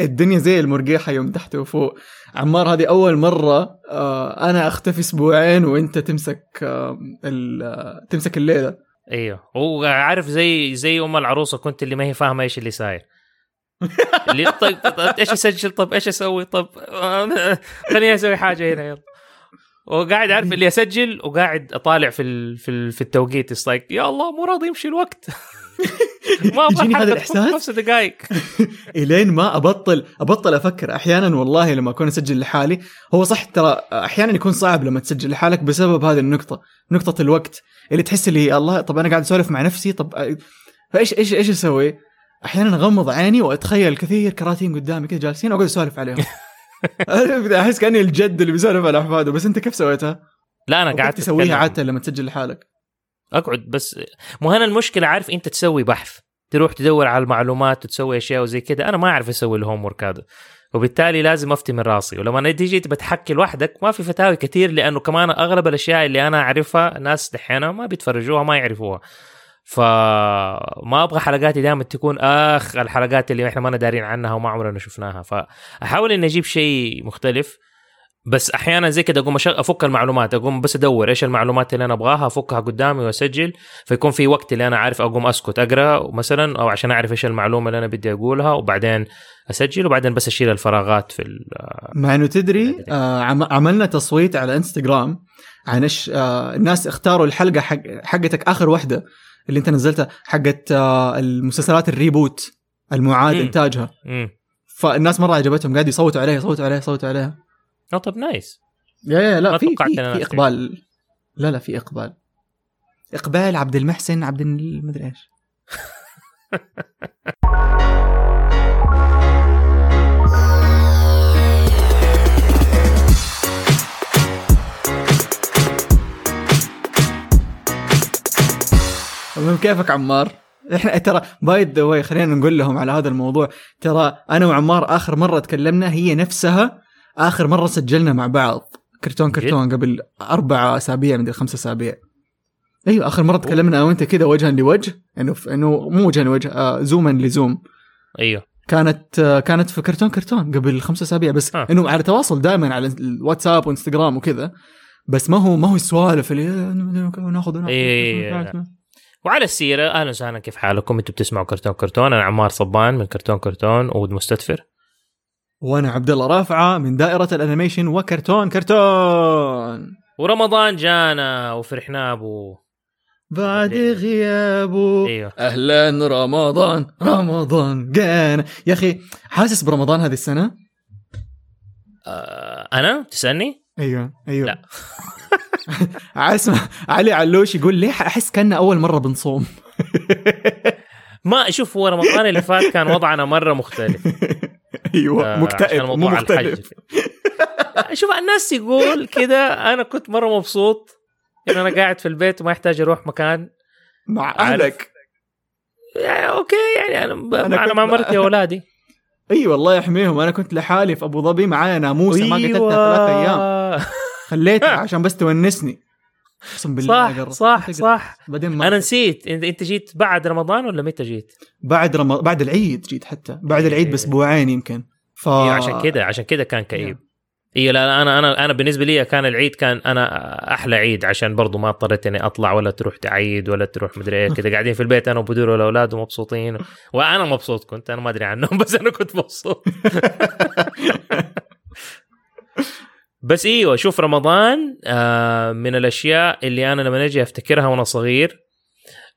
الدنيا زي المرقيحه يوم تحت وفوق. عمار هذه أول مرة آه أنا أختفي أسبوعين وأنت تمسك آه ال- تمسك الليلة. أيوه. وعارف زي زي أم العروسة كنت اللي ما هي فاهمة إيش اللي صاير. اللي طيب, طيب إيش اسجل طب إيش أسوي؟ طب آه، خليني أسوي حاجة هنا يلا. وقاعد عارف اللي أسجل وقاعد أطالع في ال في, ال في التوقيت. لايك يا الله مو راضي يمشي الوقت. ما يجيني هذا الإحساس؟ خمس دقائق الين ما ابطل أبطل أفكر أحيانا والله لما أكون أسجل لحالي هو صح ترى أحيانا يكون صعب لما تسجل لحالك بسبب هذه النقطة نقطة الوقت اللي تحس اللي الله طب أنا قاعد أسولف مع نفسي طب فايش إيش إيش أسوي؟ أحيانا أغمض عيني وأتخيل كثير كراتين قدامي كذا جالسين وأقعد أسولف عليهم أحس كأني الجد اللي بيسولف على أحفاده بس أنت كيف سويتها؟ لا أنا تسويها أتكلم. عادة لما تسجل لحالك أقعد بس. مو هنا المشكلة عارف أنت تسوي بحث تروح تدور على المعلومات وتسوي أشياء وزي كذا أنا ما أعرف أسوي الهوم ورك هذا. وبالتالي لازم أفتي من راسي. ولما تيجي تبى تحكي لوحدك ما في فتاوي كثير لأنه كمان أغلب الأشياء اللي أنا أعرفها ناس دحين ما بيتفرجوها ما يعرفوها. فما أبغى حلقاتي دائما تكون آخ الحلقات اللي إحنا ما دارين عنها وما عمرنا شفناها. فأحاول إني أجيب شيء مختلف. بس أحيانا زي كده أقوم أفك المعلومات أقوم بس أدور إيش المعلومات اللي أنا أبغاها أفكها قدامي وأسجل فيكون في وقت اللي أنا عارف أقوم أسكت أقرأ مثلا أو عشان أعرف إيش المعلومة اللي أنا بدي أقولها وبعدين أسجل وبعدين بس أشيل الفراغات في مع إنه تدري آه عم- عملنا تصويت على إنستغرام عن إيش آه الناس اختاروا الحلقة حق حقتك آخر واحدة اللي أنت نزلتها حقت آه المسلسلات ال reboot المعاد. إنتاجها. فالناس مرة عجبتهم قاعد يصوتوا عليها يصوتوا عليها يصوتوا عليها. آه طب nice. يا يا لا في في, إقبال. لا لا في إقبال. إقبال عبد المحسن عبد المدري إيش. المهم كيفك عمار؟ إحنا ترى by the way خلينا نقول لهم على هذا الموضوع. ترى أنا وعمار آخر مرة تكلمنا هي نفسها آخر مرة سجلنا مع بعض كرتون كرتون قبل أربع أسابيع مدري خمس أسابيع. أيوه آخر مرة تكلمنا أنا وأنت كذا وجها لوجه إنه في- إنه مو وجها لوجه آه زوما لزوم. أيوه. كانت آه كانت في كرتون كرتون قبل خمس أسابيع بس آه. إنه على تواصل دائما على الواتساب وإنستغرام وكذا بس ما هو ما هو السوالف اللي آه، ناخذ وناخذ إيه. وعلى السيرة أهلا وسهلا كيف حالكم؟ أنتم بتسمعوا كرتون كرتون أنا عمار صبان من كرتون كرتون وود مستدفر. وأنا عبد الله رافعة من دائرة الانيميشن وكرتون كرتون! ورمضان جانا وفرحنا أبو. بعد غيابه إيوه. أهلا رمضان رمضان جانا. يا أخي حاسس برمضان هذه السنة؟ آه أنا؟ تسألني؟ أيوه أيوه. لا. اسمع علي علوش يقول ليه أحس كنا أول مرة بنصوم. ما شوف هو رمضان اللي فات كان وضعنا مرة مختلف. أيوه آه، مكتئب مو مختلف. شوف الناس تقول كذا أنا كنت مرة مبسوط انه أنا قاعد في البيت وما يحتاج أروح مكان. مع. أهلك. يعني أوكي يعني أنا ب- أنا كنت مع مرتي وأولادي. أي والله يحميهم. أنا كنت لحالي في أبو ظبي معايا ناموسه ما قتلتها ثلاث أيام. أيوة. خليتها عشان بس تونسني. اقسم بالله صح. صح. صح. بعدين ما أنا نسيت. انت جيت بعد رمضان ولا متى جيت؟ بعد رم... بعد العيد جيت حتى. بعد العيد إيه. بأسبوعين يمكن. ف إيه عشان كذا عشان كذا كان كئيب. اي لا لا، أنا أنا أنا بالنسبة لي كان العيد كان أنا أحلى عيد عشان برضو ما اضطريت إني أطلع ولا تروح تعيد ولا تروح مدري إيه كذا. قاعدين في البيت أنا وبدور والأولاد ومبسوطين. وأنا مبسوط كنت أنا ما أدري عنهم بس أنا كنت مبسوط. بس إيوه شوف رمضان آه من الأشياء اللي أنا لما أجي أفتكرها وأنا صغير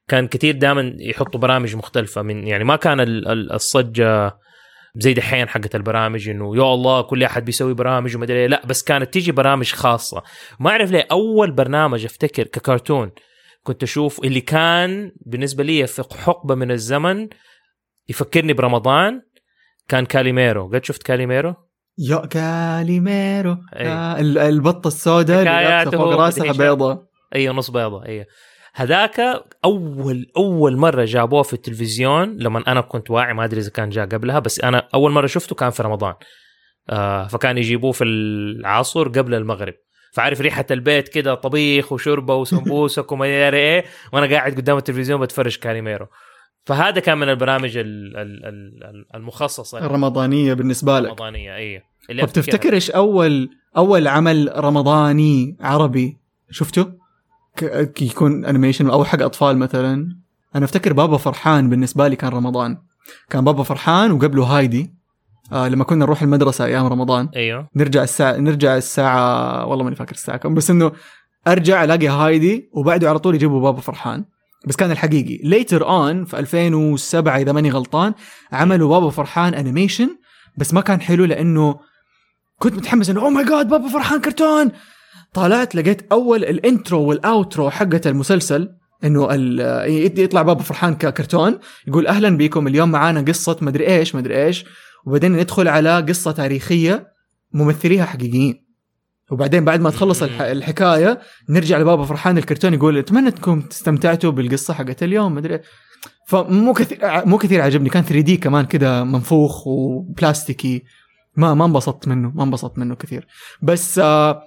كان كثير دائما يحطوا برامج مختلفة من يعني ما كان ال- ال- الصجة زي دحين حقت البرامج إنه يا الله كل أحد بيسوي برامج وما أدري إيه. لا بس كانت تيجي برامج خاصة ما أعرف ليه أول برنامج أفتكر ككرتون كنت أشوف اللي كان بالنسبة لي في حقبة من الزمن يفكرني برمضان كان كاليميرو قد شفت كاليميرو يا كاليميرو. أي. ال- البطة السوداء اللي لابسه فوق راسها. بيضة. أيوه نص بيضة أيوه هذاك أول أول مرة جابوه في التلفزيون لما أنا كنت واعي ما أدري إذا كان جاء قبلها بس أنا أول مرة شفته كان في رمضان. آه فكان يجيبوه في العصر قبل المغرب. فعارف ريحة البيت كده طبيخ وشوربة وسمبوسك وما ادري إيه وأنا قاعد قدام التلفزيون بتفرج كاليميرو. فهذا كان من البرامج ال- ال- ال- المخصصة. الرمضانية بالنسبة لك. الرمضانية اي اللي طب. تفتكر إيش اول أول عمل رمضاني عربي شفته؟ يكون animation أو حق أطفال مثلا. أنا أفتكر بابا فرحان بالنسبة لي كان رمضان. كان بابا فرحان وقبله هايدي. آه لما كنا نروح المدرسة أيام رمضان. أيوه. نرجع الساعة نرجع الساعة والله ماني فاكر الساعة كم بس إنه أرجع ألاقي هايدي وبعده على طول يجيبوا بابا فرحان. بس كان الحقيقي. later on في 2007 إذا ماني غلطان عملوا بابا فرحان animation بس ما كان حلو لأنه كنت متحمس إنه oh my God بابا فرحان كرتون! طلعت لقيت أول ال intro وال outro حقت المسلسل إنه يطلع بابا فرحان ككرتون يقول أهلا بكم اليوم معانا قصة مدري إيش مدري إيش. وبعدين ندخل على قصة تاريخية ممثليها حقيقيين. وبعدين بعد ما تخلص الح- الحكاية نرجع لبابا فرحان الكرتون يقول أتمنى انكم استمتعتوا بالقصة حقت اليوم. مدري. فمو كثير مو كثير عجبني كان 3D كمان كذا منفوخ وبلاستيكي. ما ما انبسطت منه ما انبسطت منه كثير. بس آه،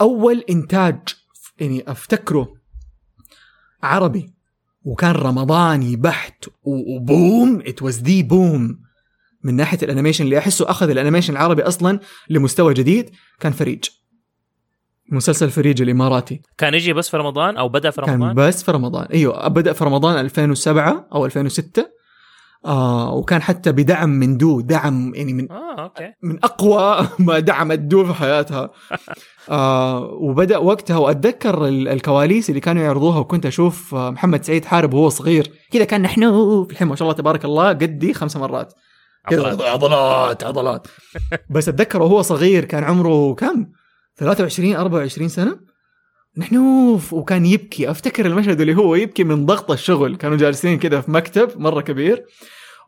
أول إنتاج يعني أفتكره عربي. وكان رمضاني بحت و boom. it was the boom من ناحية ال animation اللي أحسه أخذ ال animation العربي أصلا لمستوى جديد كان فريج. مسلسل فريج الإماراتي. كان يجي بس في رمضان أو بدأ في كان رمضان؟ بس في رمضان. أيوه بدأ في رمضان 2007 أو 2006 آه وكان حتى بدعم من دو دعم يعني من آه okay. من أقوى ما دعمت دو في حياتها. آه وبدأ وقتها وأتذكر ال- الكواليس اللي كانوا يعرضوها وكنت أشوف آه، محمد سعيد حارب وهو صغير. كذا كان نحن في الحين ما شاء الله تبارك الله قدي خمس مرات. عضلات عضلات. بس أتذكر وهو صغير كان عمره كم؟ 23 24 سنة؟ نحن وكان يبكي. أفتكر المشهد اللي هو يبكي من ضغط الشغل. كانوا جالسين كذا في مكتب مرة كبير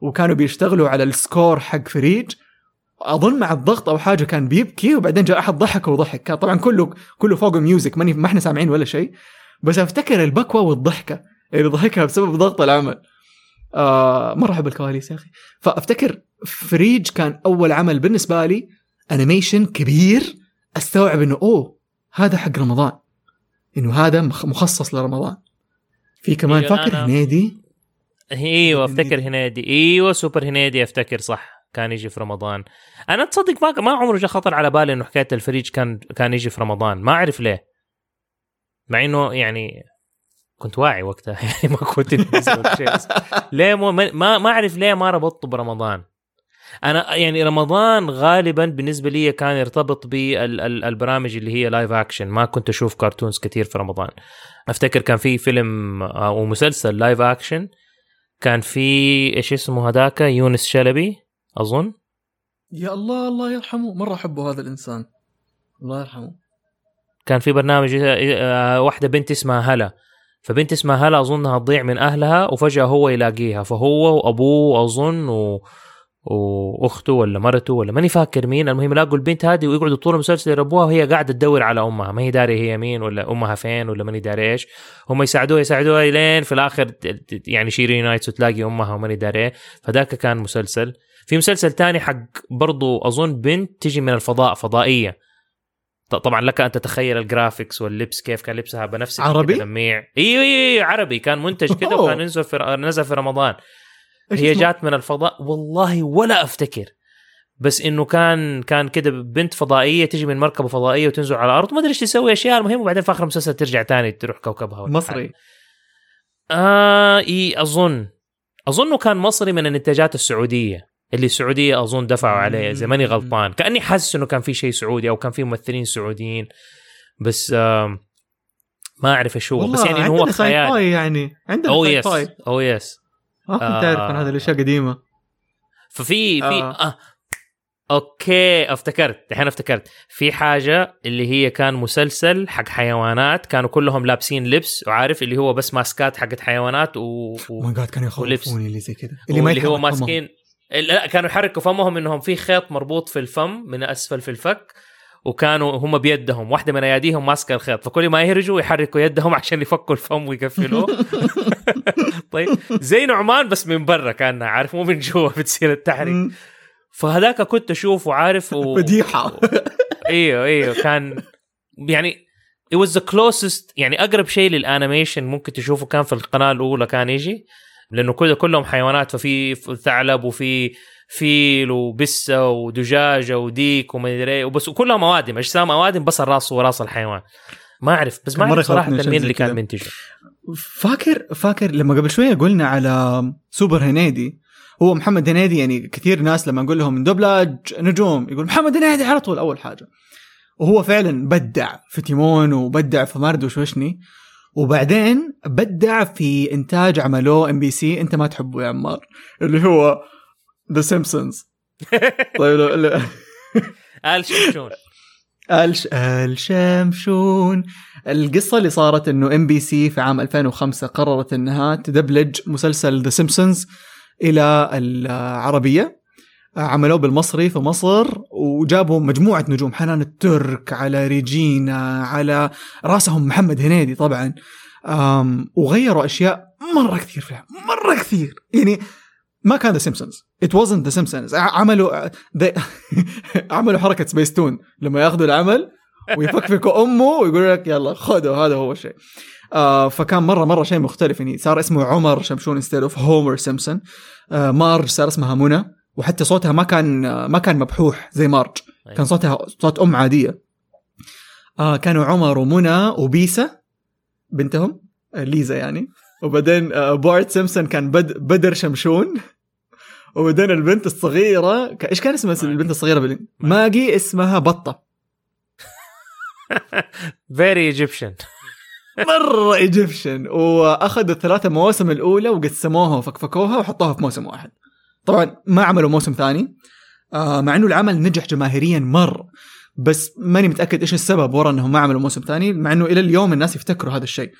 وكانوا بيشتغلوا على ال score حق فريج. أظن مع الضغط أو حاجة كان بيبكي وبعدين جاء أحد ضحك وضحك. طبعا كله كله فوق music ماني ما إحنا سامعين ولا شيء. بس أفتكر البكوة والضحكة اللي ضحكها بسبب ضغط العمل. آه مره احب الكواليس يا أخي. فأفتكر فريج كان أول عمل بالنسبة لي animation كبير. أستوعب إنه أوه هذا حق رمضان. إنه هذا مخ- مخصص لرمضان. في كمان أيوة، فاكر أنا- هنيدي؟ إيوه أفتكر هنيدي. إيوه سوبر هنيدي أفتكر صح. كان يجي في رمضان. أنا تصدق ما ما عمره جاء خطر على بالي إنه حكاية الفريج كان كان يجي في رمضان. ما أعرف ليه. مع إنه يعني كنت واعي وقتها. يعني ما كنت شيء. ليه ما ما أعرف ليه ما ربطته برمضان. أنا يعني رمضان غالبا بالنسبة لي كان يرتبط بالبرامج اللي هي live action ما كنت أشوف cartoons كثير في رمضان. أفتكر كان في فيلم أو مسلسل live action كان في إيش اسمه هذاك؟ يونس شلبي أظن. يا الله الله يرحمه. مرة أحبه هذا الإنسان. الله يرحمه. كان في برنامج آه، واحدة بنت اسمها هلا. فبنت اسمها هلا أظنها تضيع من أهلها وفجأة هو يلاقيها. فهو وأبوه أظن و... وأخته ولا مرته ولا ماني فاكر مين. المهم يلاقوا البنت هذه ويقعدوا طول المسلسل يربوها وهي قاعدة تدور على أمها. ما هي داري هي مين ولا أمها فين ولا ماني داري إيش. هم يساعدوها يساعدوها لين في الآخر يعني she reunites وتلاقي أمها وماني داري. فذاك كان مسلسل. في مسلسل تاني حق برضو أظن بنت تجي من الفضاء فضائية. طبعا لك أن تتخيل ال graphics واللبس كيف كان لبسها بنفسجي عربي؟ لميع أيوه أيوه عربي. كان منتج كده. وكان نزل في نزل في رمضان. هي؟ جات من الفضاء والله ولا أفتكر. بس إنه كان كان كده بنت فضائية تجي من مركبة فضائية وتنزل على الأرض ما أدري إيش تسوي أشياء المهم وبعدين في آخر المسلسل ترجع تاني تروح كوكبها مصري. آه إي أظن. أظنه كان مصري من الانتاجات السعودية. اللي السعودية أظن دفعوا عليه إذا ماني. غلطان. كأني حاسس إنه كان في شيء سعودي أو كان في ممثلين سعوديين. بس آه ما أعرف إيش هو. بس يعني هو خيال. يعني. عندنا oh yes oh yes ما كنت اعرف عن هذه الأشياء قديمة ففي في آه. آه. okay افتكرت الحين افتكرت في حاجة اللي هي كان مسلسل حق حيوانات كانوا كلهم لابسين لبس وعارف اللي هو بس ماسكات حقت حيوانات و... و... my God كانوا ولبس. يخوفوني اللي زي كذا اللي, اللي هو ماسكين لا كانوا يحركوا فمهم إنهم في خيط مربوط في الفم من أسفل في الفك وكانوا هم بيدهم واحدة من أياديهم ماسكة الخيط فكل ما يهرجوا يحركوا يدهم عشان يفكوا الفم ويقفلوه. طيب زي نعمان بس من برا كان عارف مو من جوا بتصير التحريك. فهذاك كنت أشوفه عارف و... فديحه إيوه إيوه كان يعني it was the closest يعني أقرب شيء للأنيميشن ممكن تشوفه كان في القناة الأولى كان يجي لأنه كلهم حيوانات ففي ثعلب وفي فيل وبسة ودجاجة وديك ومدري إيه. وبس وكلهم اوادم اجسام اوادم بس الراس وراس الحيوان. ما أعرف بس ما أعرف صراحة مين اللي كان. منتجه فاكر فاكر لما قبل شوية قلنا على سوبر هنيدي. هو محمد هنيدي يعني كثير ناس لما نقول لهم دوبلاج نجوم يقول محمد هنيدي على طول أول حاجة. وهو فعلا بدع في تيمون وبدع في مارد وشوشني. وبعدين بدع في إنتاج عملوه ام بي سي أنت ما تحبه يا عمار. اللي هو The Simpsons طيب لو- لو- آل شمشون. الش الشمشون القصة اللي صارت إنه ام بي سي في عام 2005 قررت إنها تدبلج مسلسل The Simpsons إلى العربية. عملوه بالمصري في مصر وجابوا مجموعة نجوم حنان الترك على ريجينا على رأسهم محمد هنيدي طبعا. وغيروا أشياء مرة كثير فيها مرة كثير. يعني ما كان The Simpsons it wasn't The Simpsons عملوا عملوا حركة سبيستون لما ياخذوا العمل ويفكفكوا أمه ويقولوا لك يلا خذوا هذا هو الشيء آه فكان مره مرة شيء مختلف يعني صار اسمه عمر شمشون instead of Homer Simpson آه مارج صار اسمها منى. وحتى صوتها ما كان آه ما كان مبحوح زي مارج. كان صوتها صوت أم عادية. آه كانوا عمر ومنى وبيسا بنتهم آه ليزا يعني. وبعدين آه بارت سيمسون كان بد بدر شمشون. وبعدين البنت الصغيرة إيش كان اسمها ماجي. البنت الصغيرة بالإن- ماجي. اسمها بطة. very Egyptian مرة Egyptian وأخذوا الثلاثة مواسم الأولى وقسموها وفكفكوها وحطوها في موسم واحد. طبعا ما عملوا موسم ثاني. آه مع إنه العمل نجح جماهيريا مرة. بس ماني متأكد إيش السبب ورا إنهم ما عملوا موسم ثاني مع إنه إلى اليوم الناس يفتكروا هذا الشيء.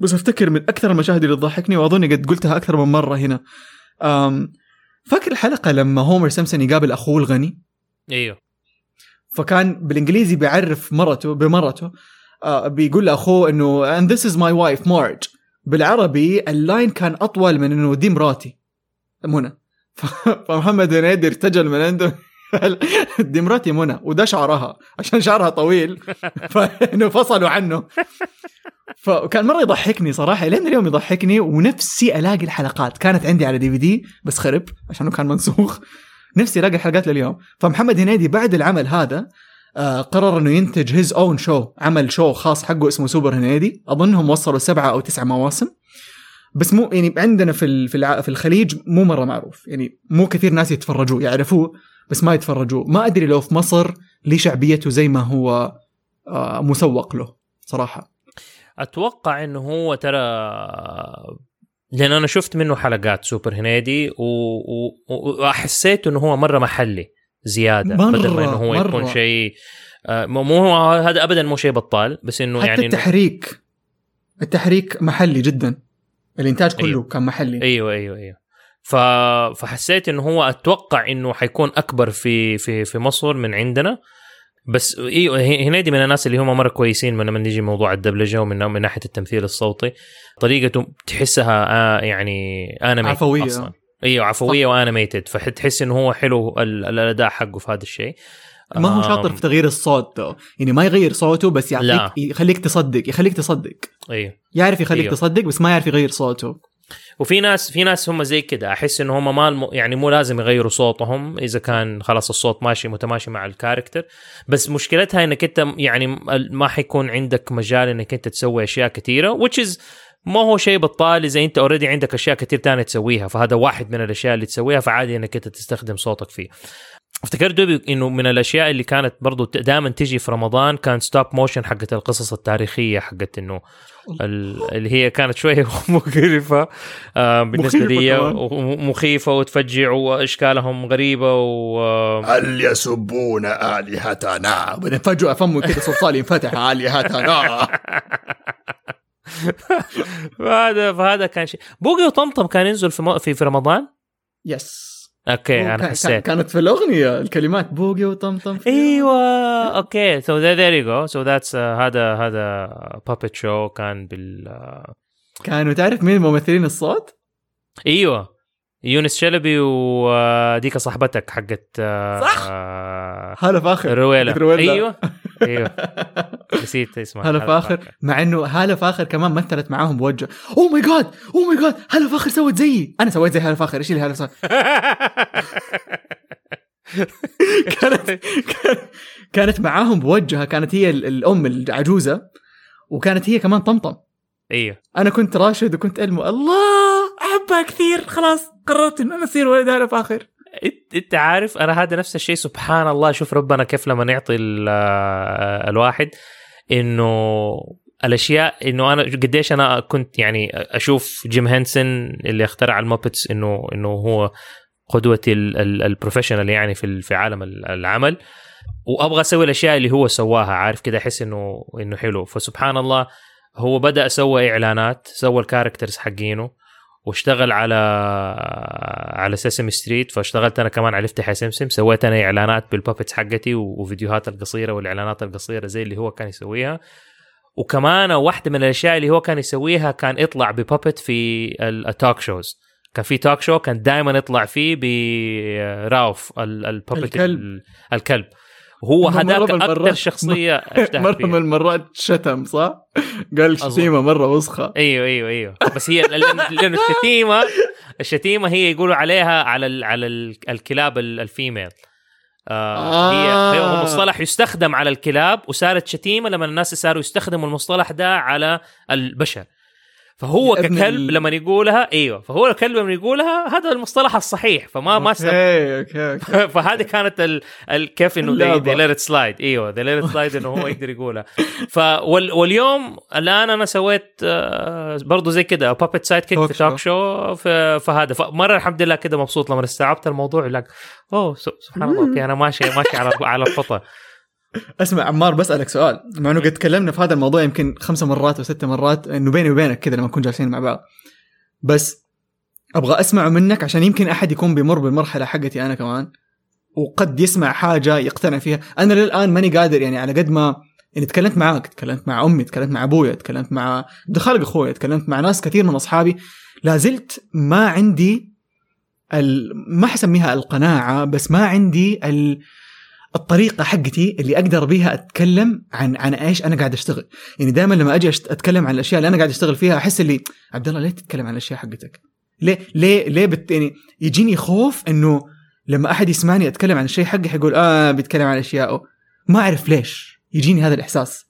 بس أفتكر من أكثر المشاهد اللي تضحكني واظني قد قلتها أكثر من مرة هنا. فاكر الحلقة لما هومر سيمسون يقابل أخوه الغني؟ إيوه. فكان بالإنجليزي بيعرف مرته بمرته آه بيقول لأخوه إنه and this is my wife مارج بالعربي ال line كان أطول من إنه دي مراتي. منى فمحمد هنيدي ارتجل من عنده. دي مراتي منى وده شعرها عشان شعرها طويل. فانه فصلوا عنه. فكان مرة يضحكني صراحة لين اليوم يضحكني ونفسي ألاقي الحلقات. كانت عندي على DVD بس خرب عشانه كان منسوخ. نفسي ألاقي الحلقات لليوم. فمحمد هنيدي بعد العمل هذا آه، قرر إنه ينتج his own show عمل show خاص حقه اسمه سوبر هنيدي أظنهم وصلوا سبعة أو تسعة مواسم. بس مو يعني عندنا في في الخليج مو مرة معروف. يعني مو كثير ناس يتفرجوه يعرفوه. بس ما يتفرجوه ما أدري لو في مصر ليه شعبيته زي ما هو آه، مسوق له صراحة. أتوقع إنه هو ترى لأن أنا شفت منه حلقات سوبر هنيدي و... و... وحسيت إنه هو مرة محلي زيادة مرة- بدل ما إنه هو يكون مرة. شيء آه، مو مو هو هذا ابدا مو شيء بطال بس إنه حتى يعني التحريك التحريك محلي جدا. الإنتاج كله أيوه. كان محلي. أيوه أيوه أيوه. ف... فحسيت إنه هو أتوقع إنه حيكون أكبر في في في مصر من عندنا. بس أيوه هنيدي من الناس اللي هم مرة كويسين من لما نيجي موضوع الدبلجة ومن من ناحية التمثيل الصوتي. طريقته تحسها آه يعني انمي عفوية. أصلا. أيوه عفوية وانيميتد فتحس إنه هو حلو ال- الأداء حقه في هذا الشيء. ما هو شاطر في تغيير الصوت ده يعني ما يغير صوته بس لا. يعطيك يخليك تصدق يخليك تصدق. أيوه يعرف يخليك أيوه. تصدق بس ما يعرف يغير صوته. وفي ناس في ناس هم زي كده أحس إنه هم ما. يعني مو لازم يغيروا صوتهم إذا كان خلاص الصوت ماشي متماشي مع ال character بس مشكلتها إنك أنت يعني ما حيكون عندك مجال إنك أنت تسوي أشياء كثيره which is ما هو شيء بطال إذا أنت already عندك أشياء كثير تانية تسويها فهذا واحد من الأشياء اللي تسويها فعادي إنك أنت تستخدم صوتك فيه افتكرت دوبي إنه من الأشياء اللي كانت برضو دائما تجي في رمضان كان stop motion حقت القصص التاريخية حقت إنه ال- اللي هي كانت شوية مقرفه آه بالنسبة لي. ومخيفه وتفجع وأشكالهم غريبة و هل يسبون آلهتنا؟ بعدين فجأة فمه كده صلصال ينفتح آلهتنا. فهذا فهذا كان شيء. بوقي وطمطم كان ينزل في, في رمضان؟ yes okay أنا حسيت. كانت في الأغنية الكلمات بوقي وطمطم أيوه okay. so there you go so that's هذا هذا puppet show كان بال آه، كانوا تعرف مين ممثلين الصوت؟ أيوه. يونس شلبي وديك صاحبتك حقت آه، صح. آه، هلا فاخر رويلا. رويلا. أيوه. إيوه. نسيت اسمها هلا فاخر. مع إنه هاله فاخر كمان مثلت معاهم بوجه. oh my God oh my God هاله فاخر سوت زيي. أنا سويت زي هاله فاخر. إيش اللي هاله فاخر كانت كانت- معاهم بوجهها. كانت هي ال- الأم العجوزة. وكانت هي كمان طمطم. إيوه. أنا كنت راشد وكنت ألمو. الله! أحبها كثير. خلاص قررت ان أنا أصير ولد هاله فاخر. إنت عارف أنا هذا نفس الشيء سبحان الله شوف ربنا كيف لما يعطي آه، الواحد إنه الأشياء إنه أنا قديش أنا كنت يعني أشوف جيم هنسن اللي اخترع ال Muppets إنه إنه هو قدوتي ال- ال- ال professional يعني في في عالم ال- العمل. وأبغى أسوي الأشياء اللي هو سواها عارف كده أحس إنه إنه حلو. فسبحان الله هو بدأ سوى إعلانات سوى ال characters حقينه. واشتغل على على Sesame Street فاشتغلت أنا كمان على افتح يا سمسم سويت أنا إعلانات بال puppets حقتي وفيديوهات القصيرة والإعلانات القصيرة زي اللي هو كان يسويها. وكمان واحدة من الأشياء اللي هو كان يسويها كان يطلع ب puppet في ال- ال talk shows كان في talk show كان دائما يطلع فيه ب Rowlf ال- ال puppet الكلب. ال- الكلب. وهو مرة هذاك أكثر شخصية أشتهر مره من المرات شتم صح؟ قال شتيمة مرة وسخة. أيوه أيوه أيوه. بس هي لأنه الشتيمه الشتيمة هي يقولوا عليها على ال على ال الكلاب ال- ال female. آه هي آه. هو مصطلح يستخدم على الكلاب وصارت شتيمة لما الناس صاروا يستخدموا المصطلح ده على البشر. فهو ككلب لما يقولها إيوه فهو الكلب لما يقولها هذا المصطلح الصحيح فما ما. أوكي أوكي فهذه كانت ال... ال... كيف إنه. they let it slide إيوه they let it slide إنه هو يقدر يقولها. واليوم الآن أنا سويت آه، برضو زي كده puppet sidekick في talk show. فهذا فمره الحمد لله كده مبسوط لما استوعبت الموضوع لك oh سبحان الله okay أنا ماشي ماشي على على الخطه اسمع عمار بسألك سؤال. مع إنه قد تكلمنا في هذا الموضوع يمكن خمسة مرات أو ست مرات إنه بيني وبينك كذا لما نكون جالسين مع بعض. بس أبغى أسمع منك عشان يمكن أحد يكون بيمر بالمرحلة حقتي أنا كمان وقد يسمع حاجة يقتنع فيها. أنا للآن ماني قادر يعني على قد ما يعني تكلمت معاك تكلمت مع أمي تكلمت مع أبويا تكلمت مع الخالق أخويا تكلمت مع ناس كثير من أصحابي. لا زلت ما عندي ال... ما حسميها القناعة بس ما عندي ال... الطريقة حقتي اللي أقدر بيها أتكلم عن عن إيش أنا قاعد أشتغل. يعني دائما لما أجي أتكلم عن الأشياء اللي أنا قاعد أشتغل فيها أحس اللي عبد الله ليه تتكلم عن الأشياء حقتك؟ ليه ليه ليه بت يعني يجيني خوف إنه لما أحد يسمعني اتكلم عن الشيء حقي حيقول آه بيتكلم عن أشياء. ما أعرف ليش يجيني هذا الإحساس.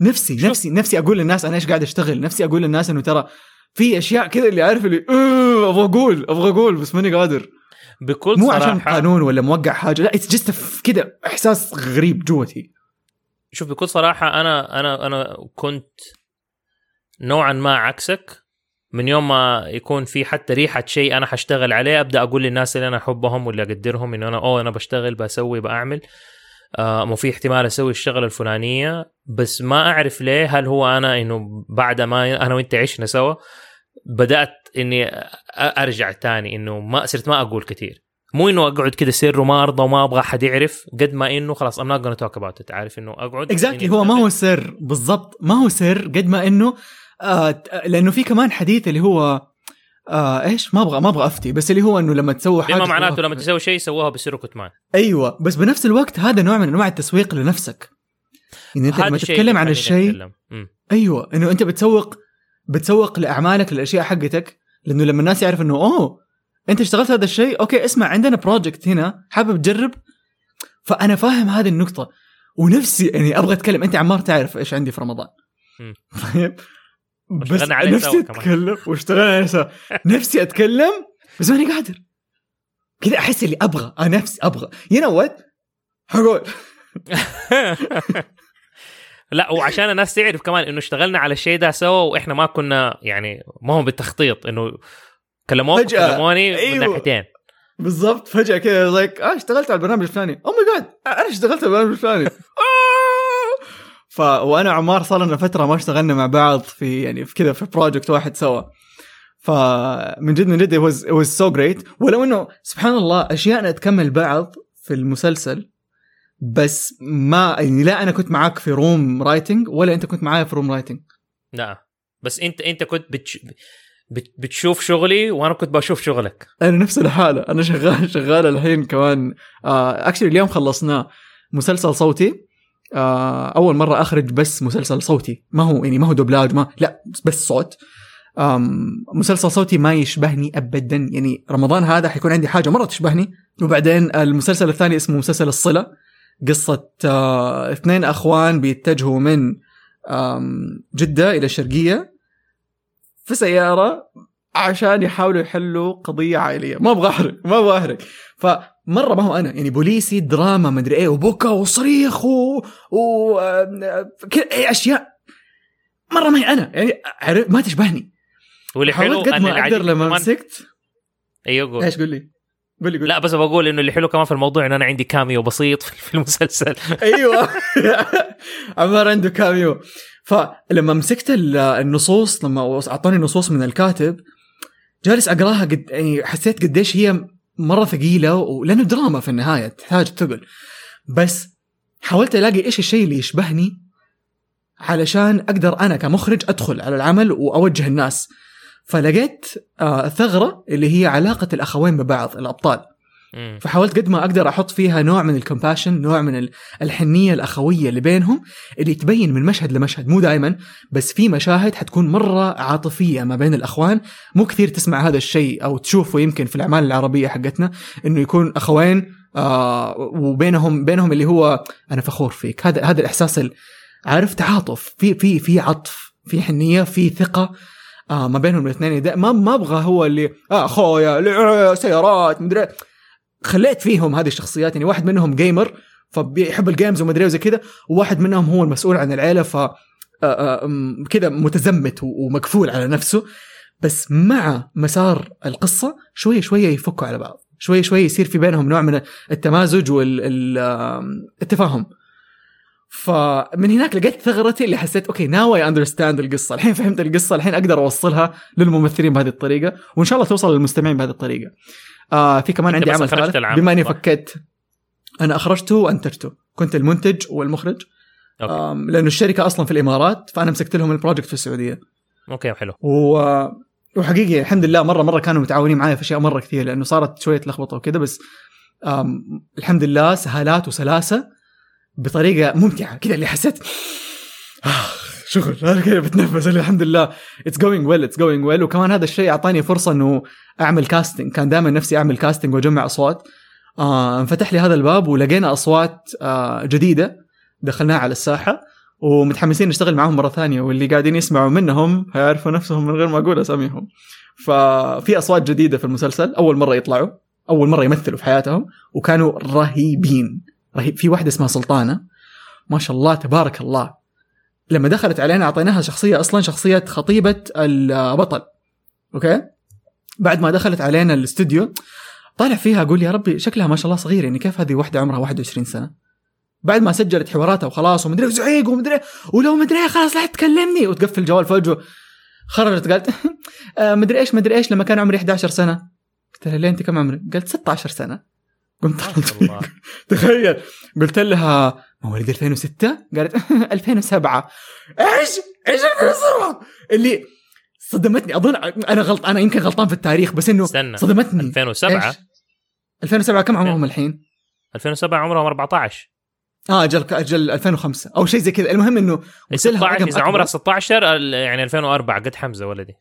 نفسي. نفسي نفسي أقول للناس أنا إيش قاعد أشتغل. نفسي أقول للناس إنه ترى في أشياء كذا اللي عارف اللي آه أبغى أقول أبغى أقول بس ماني قادر. بكل مو صراحة عشان قانون ولا موقع حاجة لا it's just كذا إحساس غريب got it شوف بكل صراحة أنا أنا أنا كنت نوعا ما عكسك. من يوم ما يكون في حتى ريحة شيء أنا حاشتغل عليه أبدأ أقول للناس اللي أنا أحبهم واللي أقدرهم إنه أنا oh أنا بشتغل بسوي بعمل آه مو في احتمال أسوي الشغلة الفلانية. بس ما أعرف ليه هل هو أنا إنه بعد ما أنا وأنت عشنا سوا بدأت إني أ- أرجع تاني إنه ما صرت ما أقول كثير. مو إنه أقعد كده سر وما ارضى وما أبغى أحد يعرف قد ما إنه خلاص gonna talk about it. عارف إنه أقعد اكزاكتلي إني هو ما. هو سر. بالضبط. ما هو سر قد ما إنه آه لأنه في كمان حديث اللي هو آه إيش؟ ما أبغى ما أبغى أفتي. بس اللي هو إنه لما تسوي حاجة بما معناته لما تسوي شيء سووها بسر وكتمان. أيوه. بس بنفس الوقت هذا نوع من أنواع التسويق لنفسك. يعني أنت لما تتكلم عن الشيء. أيوه. إنه أنت بتسوق بتسوق لأعمالك للأشياء حقتك لأنه لما الناس يعرف إنه oh أنت اشتغلت هذا الشيء okay اسمع عندنا project هنا حابب تجرب؟ فأنا فاهم هذه النقطة ونفسي يعني أبغى أتكلم. أنت عمار تعرف إيش عندي في رمضان. طيب. بس نفسي. أتكلم واشتغلنا سوا. نفسي أتكلم بس ماني قادر. كذا أحس اللي أبغى أنا نفسي أبغى. you know what حقول لا وعشان الناس تعرف كمان إنه اشتغلنا على الشيء ده سوا وإحنا ما كنا يعني ما هو بالتخطيط إنه كلموك فجأة. كلموني من أيوه. ناحيتين بالضبط فجأة كذا like آه اشتغلت على البرنامج الفلاني oh my God أنا اشتغلت على البرنامج الفلاني آه. ف وأنا وعمار صار لنا فترة ما اشتغلنا مع بعض في يعني في كذا في project واحد سوا فمن جد من جد it was, it was so great ولو إنه سبحان الله اشياءنا تكمل بعض في المسلسل بس ما يعني لا أنا كنت معاك في room writing ولا أنت كنت معايا في room writing لا. بس أنت أنت كنت بتش... بت... بتشوف شغلي وأنا كنت بشوف شغلك. أنا نفس الحالة. أنا شغال شغال الحين كمان actually اليوم خلصناه مسلسل صوتي. آه أول مرة أخرج بس مسلسل صوتي. ما هو يعني ما هو دوبلاج ما لا بس صوت. مسلسل صوتي ما يشبهني ابدا. يعني رمضان هذا حيكون عندي حاجة مرة تشبهني. وبعدين المسلسل الثاني اسمه مسلسل الصلة. قصة آه اثنين أخوان بيتجهوا من آم جدة إلى الشرقيه في سيارة عشان يحاولوا يحلوا قضية عائلية. ما أبغى أحرق ما أبغى أحرق. فمرة ما هو أنا يعني بوليسي دراما مدري إيه وبكى وصريخ و, و... آه، كده اي أشياء. مرة ما هي أنا يعني ما تشبهني. واللي حلو حاولت قد ما أقدر لما مسكت. أيوه قول. إيش قول لي؟ قول لي قول لي لا بس بقول إنه اللي حلو كمان في الموضوع انه أنا عندي كاميو بسيط في المسلسل. أيوه. عمار عنده كاميو فلما مسكت ال- النصوص لما أعطوني نصوص من الكاتب جالس أقراها قد يعني حسيت قديش هي مرة ثقيلة ولأنه دراما في النهاية تحتاج ثقل بس حاولت ألاقي إيش الشيء اللي يشبهني علشان أقدر أنا كمخرج أدخل على العمل وأوجه الناس. فلقيت آه ثغرة اللي هي علاقة الأخوين ببعض الأبطال. مم. فحاولت قد ما أقدر أحط فيها نوع من الكومباشن نوع من ال- الحنية الأخوية اللي بينهم اللي تبين من مشهد لمشهد. مو دائما بس في مشاهد حتكون مرة عاطفية ما بين الأخوان. مو كثير تسمع هذا الشيء أو تشوفه يمكن في الأعمال العربية حقتنا إنه يكون أخوين آه وبينهم بينهم اللي هو أنا فخور فيك. هذا هذا الإحساس ال- عارف تعاطف في في في عطف في حنية في ثقة. آه ما بينهم الاثنين ما ما أبغى هو اللي آه أخويا لع- سيارات مدري خليت فيهم هذه الشخصيات. يعني واحد منهم gamer فبيحب ال games ومدري وزي كذا وواحد منهم هو المسؤول عن العيلة ف آه، آه، كذا متزمت و- ومكفول على نفسه. بس مع مسار القصة شوية شوية يفكوا على بعض. شوية شوية يصير في بينهم نوع من التمازج والتفاهم فمن هناك لقيت ثغرتي اللي حسيت okay now I understand القصة. الحين فهمت القصة الحين أقدر أوصلها للممثلين بهذه الطريقة وإن شاء الله توصل للمستمعين بهذه الطريقة. آه في كمان عندي عمل ثالث. بما إني؟ فكيت أنا أخرجته وأنتجته. كنت المنتج والمخرج. آم لأنه الشركة أصلا في الإمارات فأنا مسكت لهم ال project في السعودية. okay حلو. و... وحقيقي الحمد لله مرة مرة كانوا متعاونين معي في أشياء مرة كثير لأنه صارت شوية لخبطة وكذا بس الحمد لله سهالات وسلاسة. بطريقة ممتعة كذا اللي حسيت آه، شغل أنا كذا بتنفس. الحمد لله. it's going well it's going well وكمان هذا الشيء أعطاني فرصة إنه أعمل casting كان دائما نفسي أعمل casting وأجمع أصوات. آه انفتح لي هذا الباب ولقينا أصوات آه جديدة. دخلناها على الساحة ومتحمسين نشتغل معاهم مرة ثانية. واللي قاعدين يسمعوا منهم هيعرفوا نفسهم من غير ما أقول أساميهم. ففي أصوات جديدة في المسلسل. أول مرة يطلعوا. أول مرة يمثلوا في حياتهم. وكانوا رهيبين. رهيب في واحدة اسمها سلطانة. ما شاء الله تبارك الله. لما دخلت علينا أعطيناها شخصية أصلا شخصية خطيبة البطل. أوكي؟ بعد ما دخلت علينا الاستوديو طالع فيها أقول يا ربي شكلها ما شاء الله صغير يعني كيف هذه واحدة عمرها 21 سنة؟ بعد ما سجلت حواراتها وخلاص ومدري وزعيق ومدري ولو مدري خلاص لا تكلمني. وتقفل الجوال في وجهه خرجت قالت آه، مدري إيش مدري إيش لما كان عمري 11 سنة. قلت لها ليه أنت كم عمرك؟ قالت 16 سنة. قمت تخيل. قلت لها مواليد 2006 قالت 2007 إيش؟ إيش 2007 اللي صدمتني. أظن أنا غلط أنا يمكن غلطان في التاريخ بس إنه استنى. صدمتني. 2007 إيش؟ 2007 كم عمرهم الحين؟ 2007 عمرهم 14 آه أجل أجل 2005 أو شيء زي كذا. المهم إنه قلت لها 16 رقم إذا. عمرها 16 ال- يعني 2004 قد حمزة ولدي.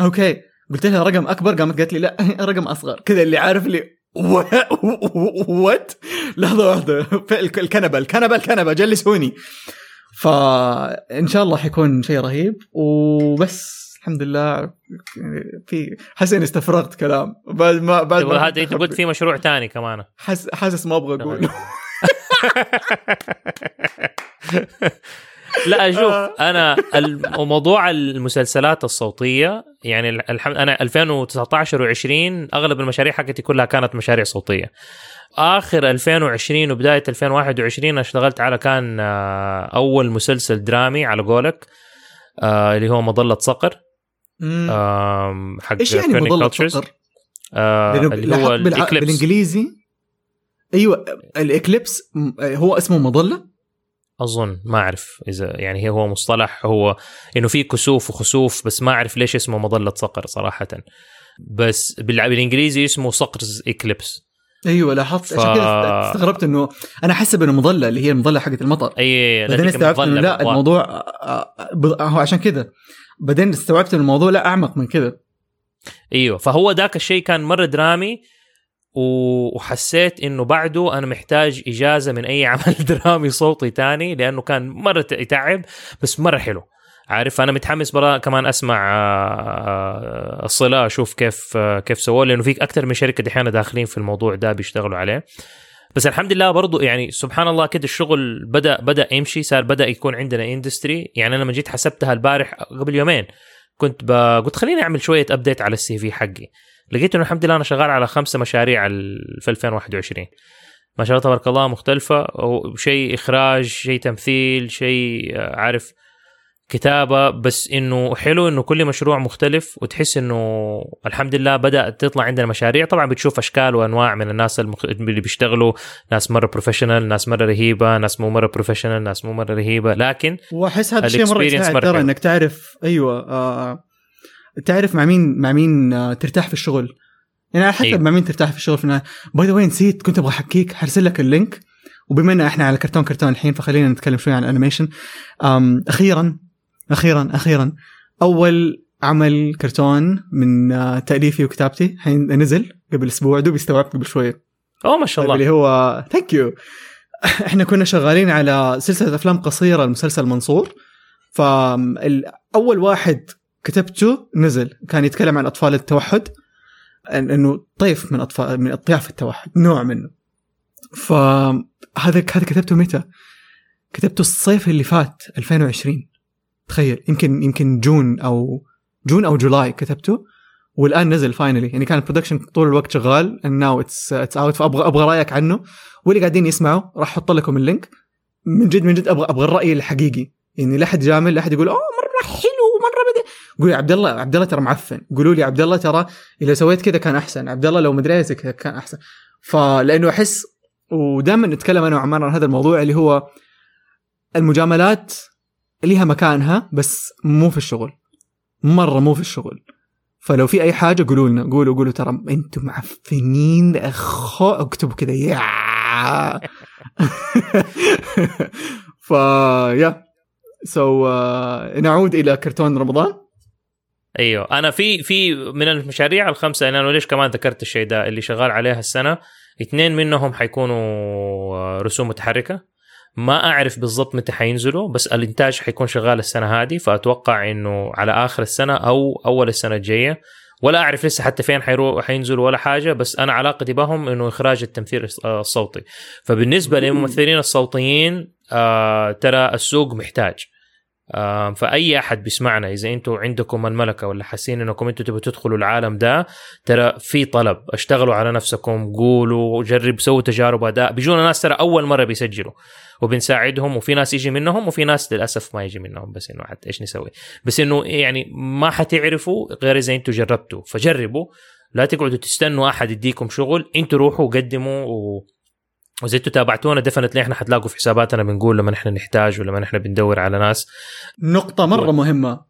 أوكي. قلت لها رقم أكبر قامت قالت لي لا رقم أصغر. كذا اللي عارف لي وات لحظه واحدة الكنبة الكنبة الكنبة. جلسوني فان شاء الله حيكون شيء رهيب. وبس. الحمد لله. في حسين استفرغت كلام. بعد ما بعد ما هذا انت قلت في مشروع ثاني كمان. حاسس ما أبغى أقول. لا شوف أنا الم- موضوع المسلسلات الصوتية يعني الحمد أنا 2019 و20 أغلب المشاريع حقتي كلها كانت مشاريع صوتية. آخر 2020 وبداية 2021 أنا اشتغلت على كان آه، أول مسلسل درامي على قولك آه، اللي هو مظلة صقر. حق إيش يعني مظلة. صقر؟ آه، اللي هو بالع- بالإنجليزي؟ أيوه الإكليبس هو اسمه مظلة؟ أظن ما أعرف إذا يعني هي هو مصطلح هو إنه في كسوف وخسوف بس ما أعرف ليش اسمه مظلة صقر صراحة. بس بالإنجليزي اسمه صقرز إكليبس. أيوه لاحظت. ف- عشان كذا استغربت إنه أنا حسب إنه مظلة اللي هي المظلة حقت المطر. أي بعدين استوعبت إنه لا الموضوع آه، هو عشان كذا بعدين استوعبت ان الموضوع لا أعمق من كذا أيوه فهو ذاك الشيء كان مرة درامي وحسيت إنه بعده أنا محتاج إجازة من أي عمل درامي صوتي تاني لأنه كان مرة يتعب بس مرة حلو. عارف أنا متحمس برا كمان أسمع آه، الصله أشوف كيف آه، كيف سووه لأنه في أكثر من شركة دحين داخلين في الموضوع ده بيشتغلوا عليه. بس الحمد لله برضو يعني سبحان الله كده الشغل بدأ بدأ يمشي صار بدأ يكون عندنا industry يعني أنا لما جيت حسبتها البارح قبل يومين كنت. قلت خليني أعمل شوية update على ال CV حقي. لقيت إنه الحمد لله أنا شغال على خمسه مشاريع في 2021 ما شاء الله تبارك الله مختلفة. وشيء إخراج شيء تمثيل شيء آه، عارف كتابة. بس إنه حلو إنه كل مشروع مختلف وتحس إنه الحمد لله بدات تطلع عندنا مشاريع. طبعا بتشوف أشكال وأنواع من الناس المخ... اللي بيشتغلوا. ناس مرة professional ناس مرة رهيبة ناس مو مرة professional ناس مو مرة رهيبة. لكن وأحس هذا الشيء مرة ترى. إنك تعرف أيوه آه تعرف مع مين مع مين آه ترتاح في الشغل. يعني على حسب أيوة. مع مين ترتاح في الشغل. في النهايه by the way نسيت كنت أبغى أحكيك حرسل لك ال link. وبما إن إحنا على كرتون كرتون الحين فخلينا نتكلم شوي عن ال animation أخيرا أخيرا أخيرا أول عمل كرتون من آه تأليفي وكتابتي حين نزل قبل أسبوع. دوب استوعبت قبل شوية أوه ما شاء الله. اللي هو thank you إحنا كنا شغالين على سلسلة أفلام قصيرة المسلسل منصور فاول واحد كتبته نزل. كان يتكلم عن أطفال التوحد إنه طيف من أطفال من أطياف التوحد نوع منه. فهذا هذا كتبته متى؟ كتبته الصيف اللي فات 2020 تخيل. يمكن يمكن June أو June أو July كتبته والآن نزل finally يعني كان ال production طول الوقت شغال and now it's it's out. فأبغى أبغى رأيك عنه. واللي قاعدين يسمعوا راح أحط لكم ال link. من جد من جد أبغى أبغى الرأي الحقيقي. يعني لا حد جامل لا حد يقول أوه مرة حلو مرة بدي قول يا عبد الله عبد الله ترى معفن. قولوا لي عبد الله ترى إذا سويت كذا كان أحسن عبد الله لو مدري كذا كان أحسن. فلأنه أحس ودائما نتكلم أنا وعمار عن هذا الموضوع اللي هو المجاملات لها مكانها بس مو في الشغل مرة مو في الشغل. فلو في أي حاجة قولوا لنا قولوا قولوا ترى أنتم معفنين أخو اكتبوا كذا يا. ف يا. سو نعود إلى كرتون رمضان. أيوه. أنا في في من المشاريع الخمسة أنا ليش كمان ذكرت الشيء ده اللي شغال عليها السنة اثنين منهم حيكونوا آه، رسوم متحركة. ما أعرف بالضبط متى حينزلوا بس الإنتاج حيكون شغال السنة هذه فأتوقع إنه على آخر السنة أو أول السنة الجاية. ولا أعرف لسه حتى فين حيروح حينزلوا ولا حاجة بس أنا علاقتي بهم إنه إخراج التمثيل آه، الصوتي. فبالنسبة للممثلين الصوتيين آه ترى السوق محتاج. فأي أحد بيسمعنا إذا أنتم عندكم الملكة ولا حاسين إنكم أنتم تبغوا تدخلوا العالم ده ترى في طلب. اشتغلوا على نفسكم قولوا جرب سووا تجارب أداء. بيجونا ناس ترى أول مرة بيسجلوا وبنساعدهم وفي ناس يجي منهم وفي ناس للأسف ما يجي منهم. بس إنه حتى إيش نسوي؟ بس إنه يعني ما حتعرفوا غير إذا أنتم جربتوا. فجربوا لا تقعدوا تستنوا أحد يديكم شغل. أنتوا روحوا وقدموا و... وزي أنتوا تابعتونا دفنت إحنا حتلاقوا في حساباتنا بنقول لما إحنا نحتاج ولما إحنا بندور على ناس. نقطة مرة مهمة.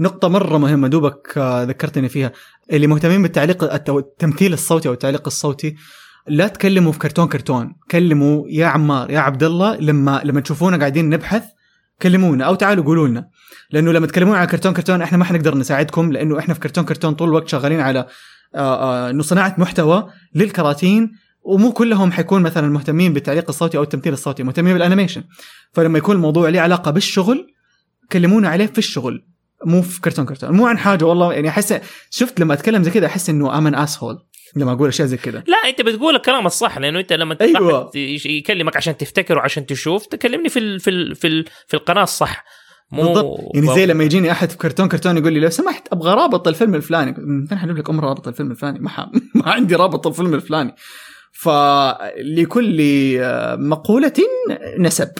نقطة مرة مهمة دوبك آه، ذكرتني فيها. اللي مهتمين بالتعليق الت- التمثيل الصوتي أو التعليق الصوتي لا تكلموا في كرتون كرتون. كلموا يا عمار يا عبد الله لما لما تشوفونا قاعدين نبحث كلمونا أو تعالوا قولوا لنا. لأنه لما تكلمون على كرتون كرتون إحنا ما حنقدر نساعدكم لأنه إحنا في كرتون كرتون طول الوقت شغالين على آه، آه، انه صناعة محتوى للكراتين ومو كلهم حيكون مثلا مهتمين بالتعليق الصوتي أو التمثيل الصوتي مهتمين بال animation. فلما يكون الموضوع له علاقة بالشغل كلمونا عليه في الشغل مو في كرتون كرتون. مو عن حاجة والله يعني أحس شفت لما أتكلم زي كذا أحس إنه I'm an asshole لما أقول أشياء زي كذا. لا أنت بتقول الكلام الصح لأنه أنت لما أيوة. يكلمك عشان تفتكر وعشان تشوف تكلمني في ال في ال في, ال في القناة الصح. مو بالضبط. يعني زي لما يجيني أحد في كرتون كرتون يقول لي لو سمحت أبغى رابط الفيلم الفلاني. من فين حجيب لك ام رابط الفيلم الفلاني. ما, ح... ما عندي رابط الفيلم الفلاني. فلكل آه، مقولة نسب.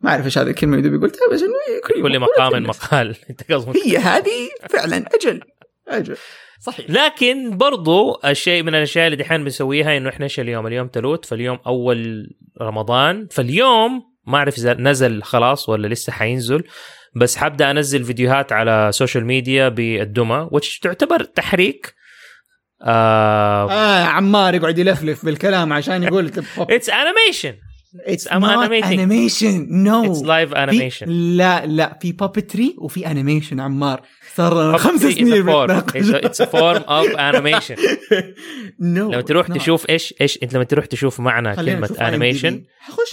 ما أعرف إيش هذه الكلمة اللي دوبي قلتها بس إنه كل, مقام. مقال. أنت قصدك. هي هذه فعلا أجل. أجل. صحيح. لكن برضو الشيء من الأشياء اللي دحين بنسويها إنه إحنا إيش اليوم اليوم تلوت فاليوم أول رمضان. فاليوم ما أعرف إذا نزل خلاص ولا لسه حينزل بس حبدأ أنزل فيديوهات على social media بالدمى which تعتبر تحريك آه آه عمار يقعد يلفلف بالكلام عشان يقول it's animation it's. animation no it's live animation لا لا. في puppetry وفي animation عمار. صار خمس سنين. اتس فورم اوف انيميشن نو لما تروح. تشوف إيش إيش أنت لما تروح تشوف معنى كلمة animation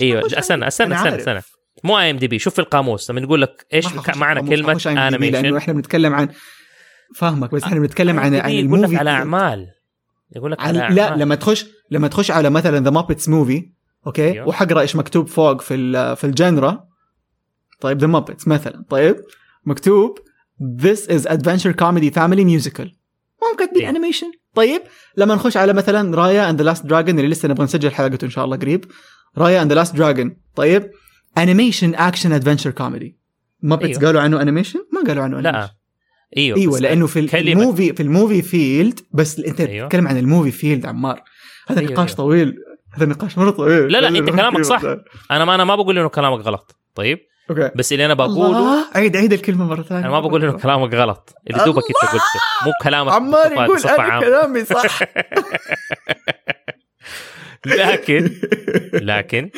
إيوه استنى. استنى استنى. استنى. مو IMDb شوف في القاموس. لما يقول لك إيش معنى كلمة IMDb لأنه animation إحنا بنتكلم عن فاهمك بس إحنا بنتكلم عن عن ال movie على أعمال. يقول لك على على لا أعمال. لما تخش لما تخش على مثلا The Muppets movie okay؟ أيوه. وحقرأ إيش مكتوب فوق في في ال genre. طيب The Muppets مثلا. طيب مكتوب This is adventure comedy family musical. ما كاتبين. animation طيب لما نخش على مثلا Raya and the Last Dragon اللي لسه نبغى نسجل حلقته إن شاء الله قريب. Raya and the Last Dragon طيب animation action adventure comedy Muppets أيوه. قالوا عنه animation ما قالوا عنه لا. animation. إيوه إيوه لأنه في ال movie في ال movie field بس أنت أيوه. تتكلم عن ال movie field عمار. هذا أيوه، نقاش أيوه. طويل. هذا نقاش مرة طويل. لا، لا، أنت مرة كلامك. صح. أنا ما أنا ما بقول إنه كلامك غلط طيب؟ okay. بس اللي أنا بقوله الله! عيد عيد الكلمة مرة ثانية. أنا ما بقول إنه كلامك غلط. اللي دوبك أنت قلته. مو كلامك عمار يقول أنا عامة. كلامي صح. لكن لكن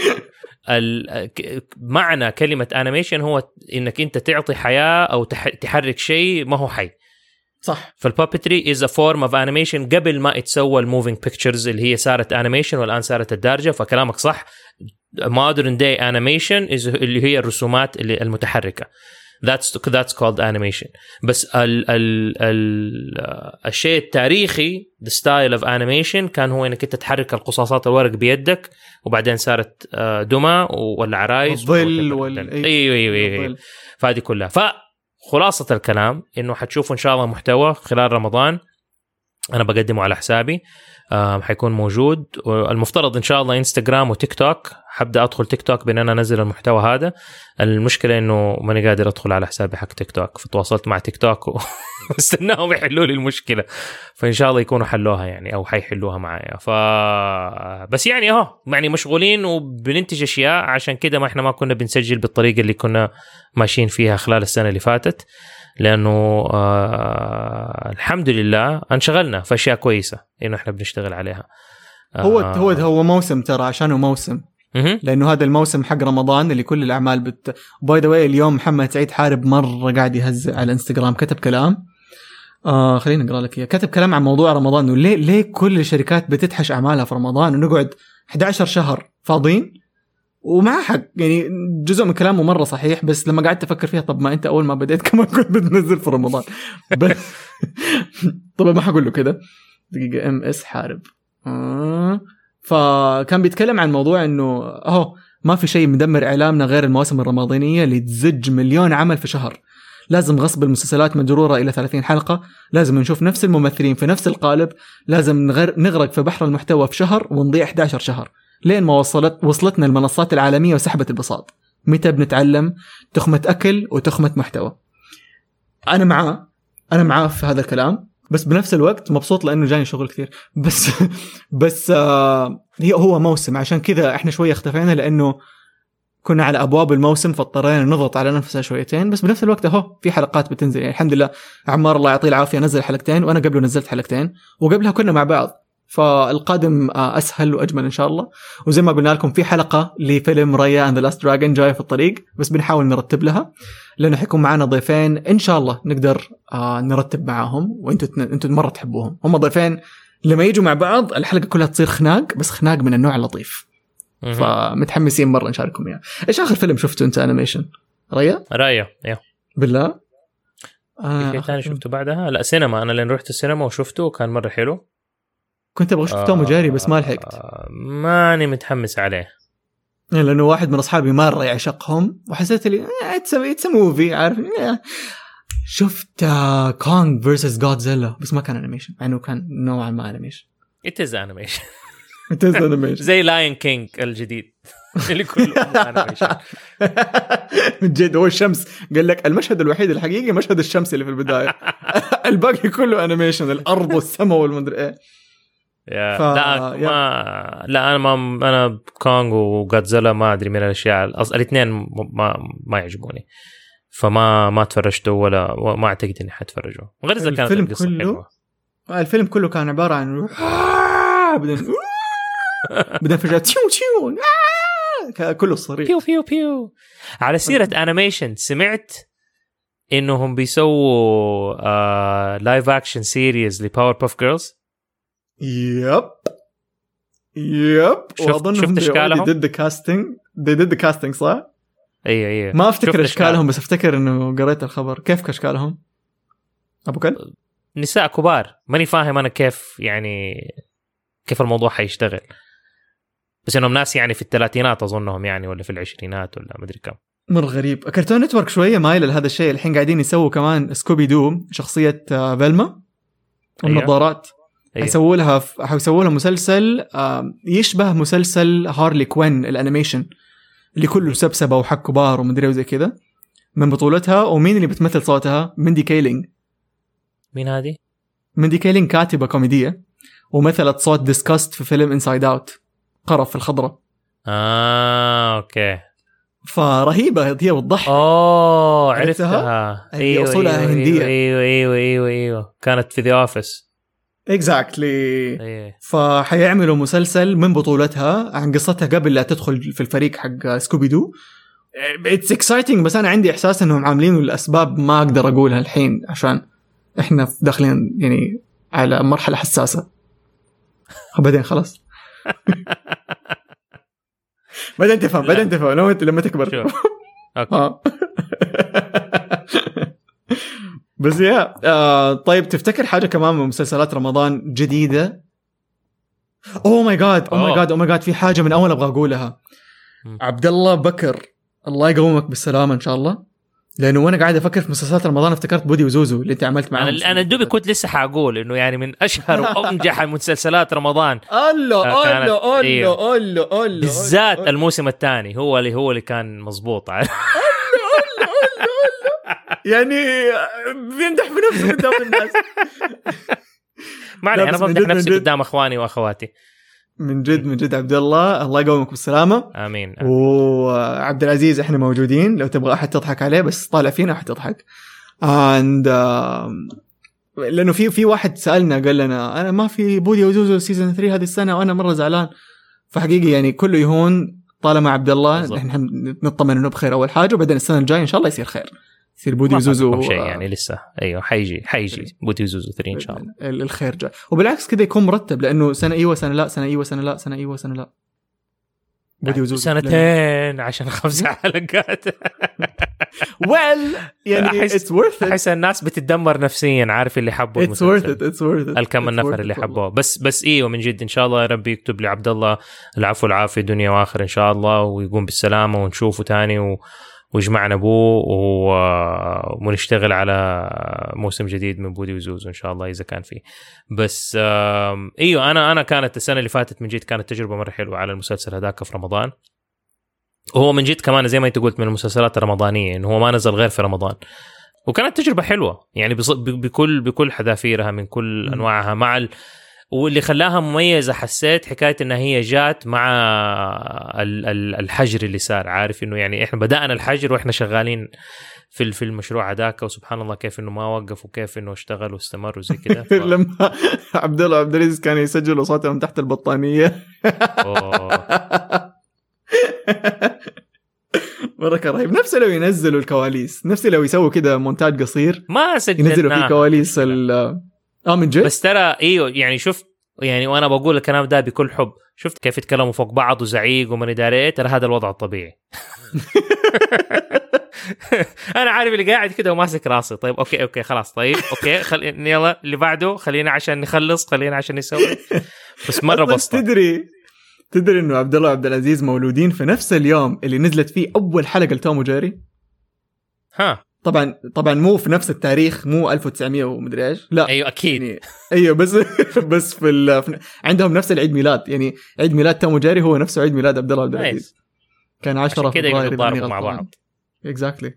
معنى كلمة animation هو إنك أنت تعطي حياة أو تح- تحرك شيء ما هو حي. صح. فال puppetry is a form of animation قبل ما يتسوى ال moving pictures اللي هي صارت animation والآن صارت الدارجة فكلامك صح. modern day animation اللي هي الرسومات اللي المتحركة. That's that's called animation. بس ال ال ال الشيء التاريخي the style of animation كان هو إنك أنت تحرك القصاصات الورق بيدك وبعدين صارت آه، دمى ولا عرايس الظل whatever. وال- أيوه أيوه أيوه. فهذه كلها. فخلاصة الكلام إنه حتشوفوا إن شاء الله محتوى خلال رمضان. أنا بقدمه على حسابي آم، حيكون موجود. المفترض إن شاء الله إنستغرام وتيك توك حبدأ أدخل تيك توك بأن أنا أنزل المحتوى هذا. المشكلة إنه ماني قادر أدخل على حسابي حق تيك توك. فتواصلت مع تيك توك واستناهم يحلوا لي المشكلة. فإن شاء الله يكونوا حلوها يعني أو حيحلوها معايا. ف بس يعني اهو يعني مشغولين وبننتج أشياء. عشان كده ما إحنا ما كنا بنسجل بالطريقة اللي كنا ماشيين فيها خلال السنة اللي فاتت. لأنه آه الحمد لله انشغلنا في أشياء كويسة إنه إحنا بنشتغل عليها. هو آه. هو هو موسم ترى عشانه موسم. لأنه هذا الموسم حق رمضان اللي كل الأعمال بت by the way اليوم محمد سعيد حارب مرة قاعد يهزئ على الانستغرام كتب كلام. آه خليني أقرأ لك إياه. كتب كلام عن موضوع رمضان وليه ليه كل الشركات بتدحش أعمالها في رمضان؟ ونقعد 11 شهر فاضيين؟ ومع حق يعني جزء من كلامه مرة صحيح بس لما قعدت أفكر فيها طب ما أنت أول ما بديت كمان كنت بتنزل في رمضان؟ بس طبعا ما حقول له كده. دقيقة إم إس حارب. آه. فكان بيتكلم عن موضوع إنه اهو ما في شيء مدمر إعلامنا غير المواسم الرمضانية اللي تزج مليون عمل في شهر. لازم غصب المسلسلات مجرورة إلى 30 حلقة لازم نشوف نفس الممثلين في نفس القالب لازم نغر... نغرق في بحر المحتوى في شهر ونضيع 11 شهر. لين ما وصلت وصلتنا المنصات العالمية وسحبت البساط. متى بنتعلم؟ تخمة أكل وتخمة محتوى. أنا معاه أنا معاه في هذا الكلام. بس بنفس الوقت مبسوط لأنه جاني شغل كثير. بس بس آه هي هو موسم. عشان كذا إحنا شوية اختفينا لأنه كنا على أبواب الموسم فاضطرينا نضغط على نفسنا شويتين. بس بنفس الوقت أهو في حلقات بتنزل. يعني الحمد لله عمار الله يعطيه العافية نزل حلقتين وأنا قبله نزلت حلقتين. وقبلها كنا مع بعض. فالقادم آه، أسهل وأجمل إن شاء الله. وزي ما قلنا لكم في حلقة لفيلم Raya and the Last Dragon جاية في الطريق بس بنحاول نرتب لها. لأنه حيكون معنا ضيفين إن شاء الله نقدر آه نرتب معاهم وأنتم أنتم مرة تحبوهم. هم ضيفين لما يجوا مع بعض الحلقة كلها تصير خناق بس خناق من النوع اللطيف. فمتحمسين مرة نشارككم إياه. إيش آخر فيلم شفته أنت انيميشن ريا؟ رايه يا. بالله؟ في آه شيء ثاني فيلم. شفته بعدها؟ لا سينما. أنا لين رحت السينما وشفته وكان مرة حلو. كنت أبغى أشوف Tom و Jerry بس ما لحقت. آه، ماني متحمس عليه. لأنه واحد من أصحابي مرة يعشقهم وحسيت لي it's it's movie عارف؟ آه. شفت Kong versus Godzilla بس ما كان animation مع إنه كان نوعا ما animation it is animation it's animation زي Lion King الجديد. اللي كله انيميشن من جد هو الشمس. قال لك المشهد الوحيد الحقيقي مشهد الشمس اللي في البداية. الباقي كله animation الأرض والسماء والمدري إيه. ف- لا. ما لا أنا ما أنا Kong و Godzilla ما أدري من الأشياء الاثنين ما ما يعجبوني. فما ما تفرجته ولا ما أعتقد إني حتفرجه غير اذا كانت الفيلم القصة كله حلوة. الفيلم كله كان عبارة عن بعدين بعدين فجأة تيو تيو آه! كله صريخ. بيو بيو بيو. على سيرة animation سمعت إنهم بيسووا آه لايف اكشن سيريز لباور باف جيرلز يب يب شفت- واظن شفت أشكالهم؟ the casting did the casting صح؟ أيوه أيوه ما أفتكر. إشكالهم بس أفتكر إنه قريت الخبر كيف إشكالهم؟ أبو كلب؟ نساء كبار ماني فاهم أنا كيف يعني كيف الموضوع حيشتغل بس إنهم ناس يعني في الثلاثينات أظنهم يعني ولا في العشرينات ولا مدري كم مره غريب Cartoon Network شوية مايل لهذا الشيء الحين قاعدين يسووا كمان Scooby-Doo شخصية آه، Velma والنظارات أيوة. حيسووا لها حيسووا لها مسلسل آه، يشبه مسلسل Harley Quinn ال animation اللي كله سبسبة وحق كبار ومدري وزي كذا من بطولتها ومين اللي بتمثل صوتها؟ Mindy Kaling مين هذه؟ Mindy Kaling كاتبة كوميدية ومثلت صوت Disgust في فيلم Inside Out قرف الخضراء آه okay فرهيبة هي بتضحك أوه عرفتها؟ عرفتها اللي أيوه أصولها أيوة هندية. أيوه أيوه أيوه أيوه كانت في The Office exactly أيوه فحيعملوا مسلسل من بطولتها عن قصتها قبل لا تدخل في الفريق حق Scooby-Doo it's exciting بس أنا عندي إحساس إنهم عاملينه لأسباب ما أقدر أقولها الحين عشان إحنا داخلين يعني على مرحلة حساسة. بعدين خلاص. بعدين تفهم بعدين تفهم لما تكبر. okay. بس يا آه طيب تفتكر حاجة كمان من مسلسلات رمضان جديدة oh my god oh my. god oh my god في حاجة من أول أبغى أقولها. عبد الله بكر الله يقومك بالسلامة إن شاء الله لأنه وأنا قاعد أفكر في مسلسلات رمضان افتكرت بودي وزوزو اللي أنت عملت معاهم أنا أنا دوبي كنت لسه حقول إنه يعني من أشهر وأنجح مسلسلات رمضان الله آه، كانت- الله. الله الله الله بالذات الموسم الثاني هو اللي هو اللي كان عارف؟ يعني بيمدح في نفسه قدام الناس. ما علي أنا بمدح نفسي. قدام أخواني وأخواتي. من جد من جد عبد الله الله يقومك بالسلامة. آمين وعبد العزيز إحنا موجودين. لو تبغى أحد تضحك عليه بس طالع فينا أحد تضحك and لأنه في في واحد سألنا قال لنا أنا ما في بودي وزوزو season 3 هذه السنة وأنا مرة زعلان. فحقيقي يعني كله يهون طالما عبد الله. نحن نطمن إنه بخير أول حاجة وبعدين السنة الجاية إن شاء الله يصير خير. يصير بودي وزوزو شيء آه، يعني لسه. أيوه حيجي حيجي بودي وزوزو 3 إن شاء الله. ال- الخير جاي وبالعكس كذا يكون مرتب لأنه سنة إيوه سنة لا سنة إيوه سنة لا سنة إيوه سنة لا. بودي وزوزو سنتين عشان خمس حلقات. well يعني it's worth أحس الناس بتتدمر نفسيا عارف اللي حبوا it's worth it it's worth الكم النفر اللي حبوه. بس بس إيوه من جد إن شاء الله يا ربي يكتب لي عبد الله العفو والعافية دنيا واخر إن شاء الله ويقوم بالسلامة ونشوفه تاني و... ويجمعنا ابوه. ونشتغل على موسم جديد من بودي وزوزو إن شاء الله إذا كان فيه بس إيوه أنا أنا كانت السنة اللي فاتت من جد كانت تجربة مرة حلوة على المسلسل هذاك في رمضان وهو من جد كمان زي ما أنت قلت من المسلسلات الرمضانية إنه هو ما نزل غير في رمضان وكانت تجربة حلوة يعني بكل بكل حذافيرها من كل. أنواعها مع ال... واللي خلاها مميزة حسيت حكاية إنها هي جات مع ال- ال- الحجر اللي صار. عارف إنه يعني إحنا بدأنا الحجر وإحنا شغالين في في المشروع هذاك وسبحان الله كيف إنه ما وقف وكيف إنه اشتغل واستمر وزي كذا ف... لما عبد الله عبد العزيز كان يسجل اصواته من تحت البطانية. مره كان رهيب نفسه لو ينزلوا الكواليس نفسه لو يسووا كده مونتاج قصير ما ينزلوا فيه سجلنا كواليس ال آه من جد؟ بس ترى إيوه يعني شفت يعني وأنا بقول الكلام ده بكل حب شفت كيف يتكلموا فوق بعض وزعيق ومن ادري إيه ترى هذا الوضع الطبيعي. أنا عارف اللي قاعد كده وماسك راسي. طيب okay okay خلاص. طيب okay خل... يلا اللي بعده خلينا عشان نخلص خلينا عشان نسوي. بس مرة بسطة. تدري تدري إنه عبد الله وعبد العزيز مولودين في نفس اليوم اللي نزلت فيه أول حلقة لتوم وجيري؟ ها. طبعا طبعا مو في نفس التاريخ مو 1900 ومدري إيش لا. أيوه أكيد. يعني أيوه بس بس في, ال... في عندهم نفس العيد ميلاد. يعني عيد ميلاد توم وجيري هو نفسه عيد ميلاد عبد الله عبد العزيز. كان 10 عشان كده فبراير يقدروا يتضاربوا مع بعض. exactly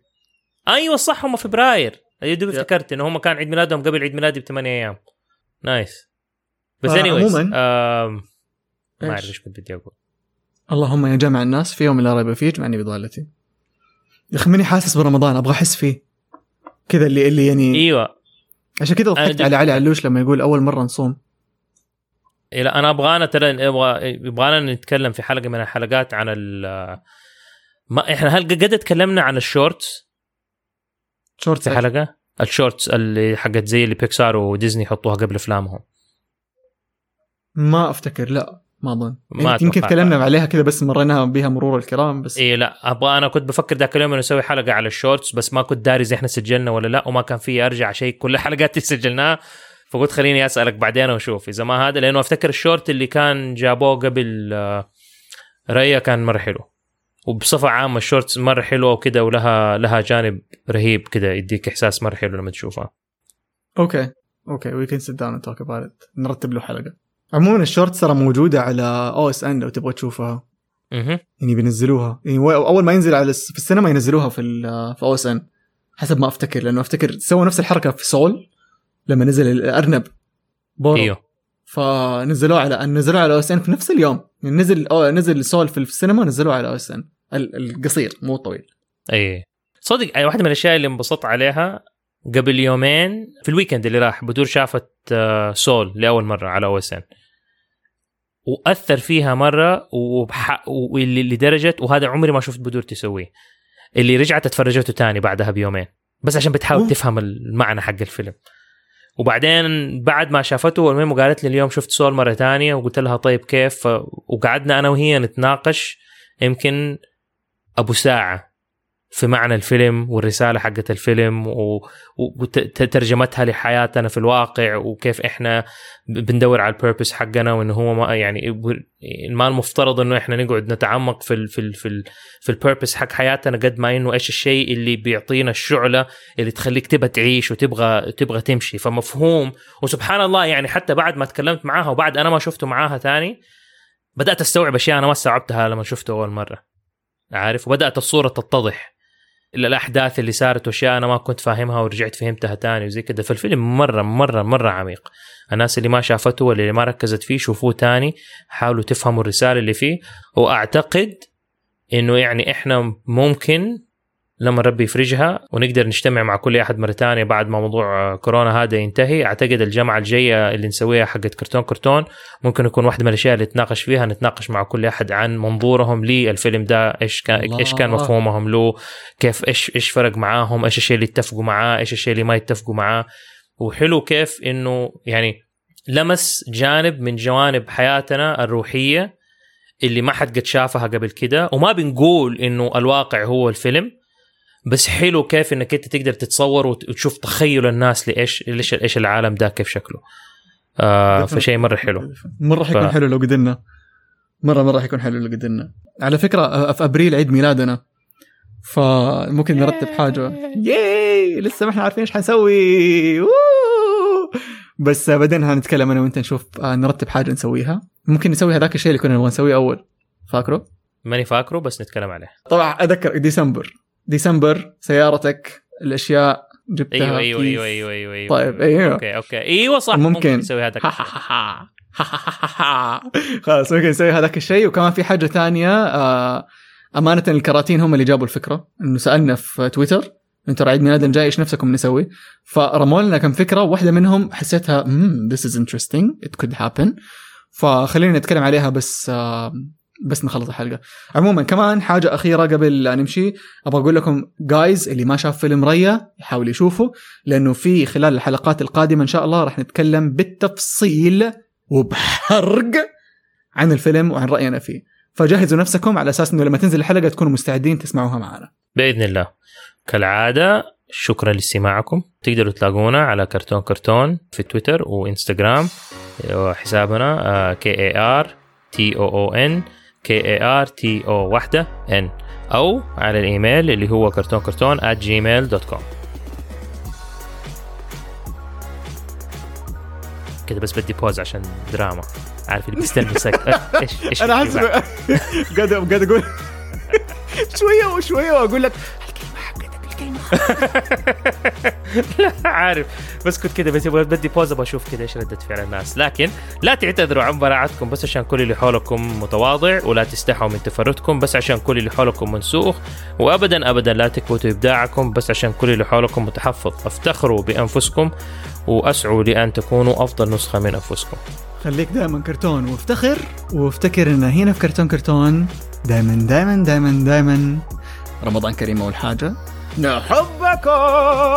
أيوه صح هم فبراير. أيوه دوبي Yeah. افتكرت انه هم كان عيد ميلادهم قبل عيد ميلادي بثمانية أيام. nice. بس آه، anyway عموماً، ما؟ اعرف إيش؟ كنت بدي أقول. اللهم يا جمع الناس في يوم لا ريب فيه اجمعني بضالتي. يا أخي ماني حاسس برمضان أبغى أحس فيه. كذا اللي اللي يعني إيوه. عشان كذا ضحكت على علي علوش لما يقول أول مرة نصوم. إيه لا أنا أبغانا ترى أبغى يبغانا نتكلم في حلقة من الحلقات عن ال ما إحنا هل قد تكلمنا عن ال shorts؟ short في حلقة؟ ال shorts اللي حقت زي اللي بيكسار وديزني يحطوها قبل أفلامهم. ما أفتكر لا. ما أظن. ما يمكن. تكلمنا عليها كذا بس مريناها بها مرور الكرام بس إيه لا. أبغى أنا كنت بفكر ذاك اليوم إنه نسوي حلقة على ال shorts بس ما كنت داري إذا إحنا سجلنا ولا لا وما كان في أرجع شيء كل الحلقات اللي سجلناها. فقلت خليني أسألك بعدين وأشوف إذا ما هذا لأنه أفتكر الشورت اللي كان جابوه قبل آه، رايا كان مرة حلو. وبصفة عامة ال shorts مرة حلوة وكذا ولها لها جانب رهيب كذا يديك إحساس مرة حلو لما تشوفها. okay. okay. we can sit down talk about نرتب له حلقة. عموما الشورت ترى موجودة على OSN لو تبغى تشوفها. أها يعني بينزلوها. يعني أول ما ينزل على في السينما ينزلوها في في OSN. حسب ما أفتكر لأنه أفتكر سووا نفس الحركة في Soul لما نزل الارنب Burrow. إيوه. فنزلوه على نزلوه على OSN في نفس اليوم. يعني نزل أو نزل Soul في السينما نزلوه على OSN. القصير مو الطويل. اي صدق أي واحدة من الأشياء اللي انبسطت عليها قبل يومين في ال weekend اللي راح بدور شافت آه، Soul لأول مرة على OSN. وأثر فيها مرة وبح... واللي لدرجه وهذا عمري ما شفت بدور تسويه اللي رجعت اتفرجته تاني بعدها بيومين بس عشان بتحاول. تفهم المعنى حق الفيلم وبعدين بعد ما شافته المهم وقالت لي اليوم شفت سول مرة تانية وقلت لها طيب كيف. وقعدنا أنا وهي نتناقش يمكن أبو ساعة في معنى الفيلم والرسالة حقت الفيلم وترجمتها لحياتنا في الواقع وكيف إحنا بندور على البيربس حقنا وإنه هو ما يعني ما المفترض إنه إحنا نقعد نتعمق في ال في ال في ال في البيربس حق حياتنا قد ما إنه إيش الشيء اللي بيعطينا الشعلة اللي تخليك تبغى تعيش وتبغى تبغى تمشي. فمفهوم. وسبحان الله يعني حتى بعد ما تكلمت معاها وبعد أنا ما شفته معاها ثاني بدأت أستوعب أشياء أنا ما استوعبتها لما شفته أول مرة. عارف؟ وبدأت الصورة تتضح. الأحداث اللي صارت وأشياء أنا ما كنت فاهمها ورجعت فهمتها تاني وزي كده فالفيلم مره مره مرة عميق. الناس اللي ما شافته ولا اللي ما ركزت فيه شوفوه تاني حاولوا تفهموا الرسالة اللي فيه. وأعتقد إنه يعني إحنا ممكن لما ربي يفرجها ونقدر نجتمع مع كل أحد مرة ثانية بعد ما موضوع كورونا هذا ينتهي. أعتقد الجمعة الجاية اللي نسويها حقت كرتون كرتون ممكن يكون واحدة من الأشياء اللي نتناقش فيها نتناقش مع كل أحد عن منظورهم للفيلم ده إيش كان الله. إيش كان مفهومهم له كيف إيش إيش فرق معاهم إيش الشيء اللي اتفقوا معاه إيش الشيء اللي ما يتفقوا معاه. وحلو كيف إنه يعني لمس جانب من جوانب حياتنا الروحية اللي ما حد قد شافها قبل كده. وما بنقول إنه الواقع هو الفيلم. بس حلو كيف إنك أنت تقدر تتصور وتشوف تخيل الناس لايش ليش إيش العالم ده كيف شكله. آه فشيء مرة حلو. مرة حيكون ف- حلو لو قدرنا. مره مرة حيكون حلو لو قدرنا. على فكرة في أبريل عيد ميلادنا. فممكن نرتب حاجة. yay. لسه ما إحنا عارفين إيش حنسوي. بس بعدين هنتكلم أنا وأنت نشوف آه، نرتب حاجة نسويها. ممكن نسوي هذاك الشيء اللي كنا نبغى نسويه أول. فاكره؟ ماني فاكره بس نتكلم عليه. طبعا اذكر ديسمبر. ديسمبر سيارتك الأشياء جبتها أيوه أيوه. أيوه أيوه أيوه, أيوة. طيب أيوه. okay okay. أيوه صح ممكن. ممكن, نسوي هذا خلاص ممكن نسوي هذاك الشيء. وكمان في حاجة ثانية آه أمانة الكراتين هم اللي جابوا الفكرة. إنه سألنا في تويتر أنتوا عيد ميلادنا جاي إيش نفسكم نسوي؟ فرموا لنا كم فكرة. واحدة منهم حسيتها امم this is interesting. It could happen. فخلينا نتكلم عليها بس آه بس نخلص الحلقة. عموما كمان حاجة أخيرة قبل لا نمشي أبغى أقول لكم جايز اللي ما شاف فيلم ريا يحاول يشوفه لأنه في خلال الحلقات القادمة إن شاء الله راح نتكلم بالتفصيل وبحرق عن الفيلم وعن راينا فيه. فجهزوا نفسكم على أساس إنه لما تنزل الحلقة تكونوا مستعدين تسمعوها معنا. بإذن الله. كالعادة شكرا لاستماعكم. تقدروا تلاقونا على كرتون كرتون في تويتر وإنستغرام حسابنا K A R T O O N K A R T O واحدة N أو على الإيميل اللي هو كرتون كرتون at gmail.com كده بس بدي بوز عشان دراما عارف اللي بيستنى سك إيش إيش أنا حاسس؟ قاعد قاعد أقول شوية وشويه وأقول لك لا عارف. بس كنت كده بس بدي بوز أبغى أشوف كده إيش ردة فعل الناس. لكن لا تعتذروا عن براعتكم بس عشان كل اللي حولكم متواضع ولا تستحوا من تفردكم بس عشان كل اللي حولكم منسوخ. وابدا ابدا لا تكبتوا إبداعكم بس عشان كل اللي حولكم متحفظ. أفتخروا بأنفسكم وأسعوا لأن تكونوا أفضل نسخة من أنفسكم. خليك دائما كرتون. وافتخر وافتكر ان هنا في كرتون كرتون. دائما دائما دائما دائما رمضان كريم أول حاجة. نحبكم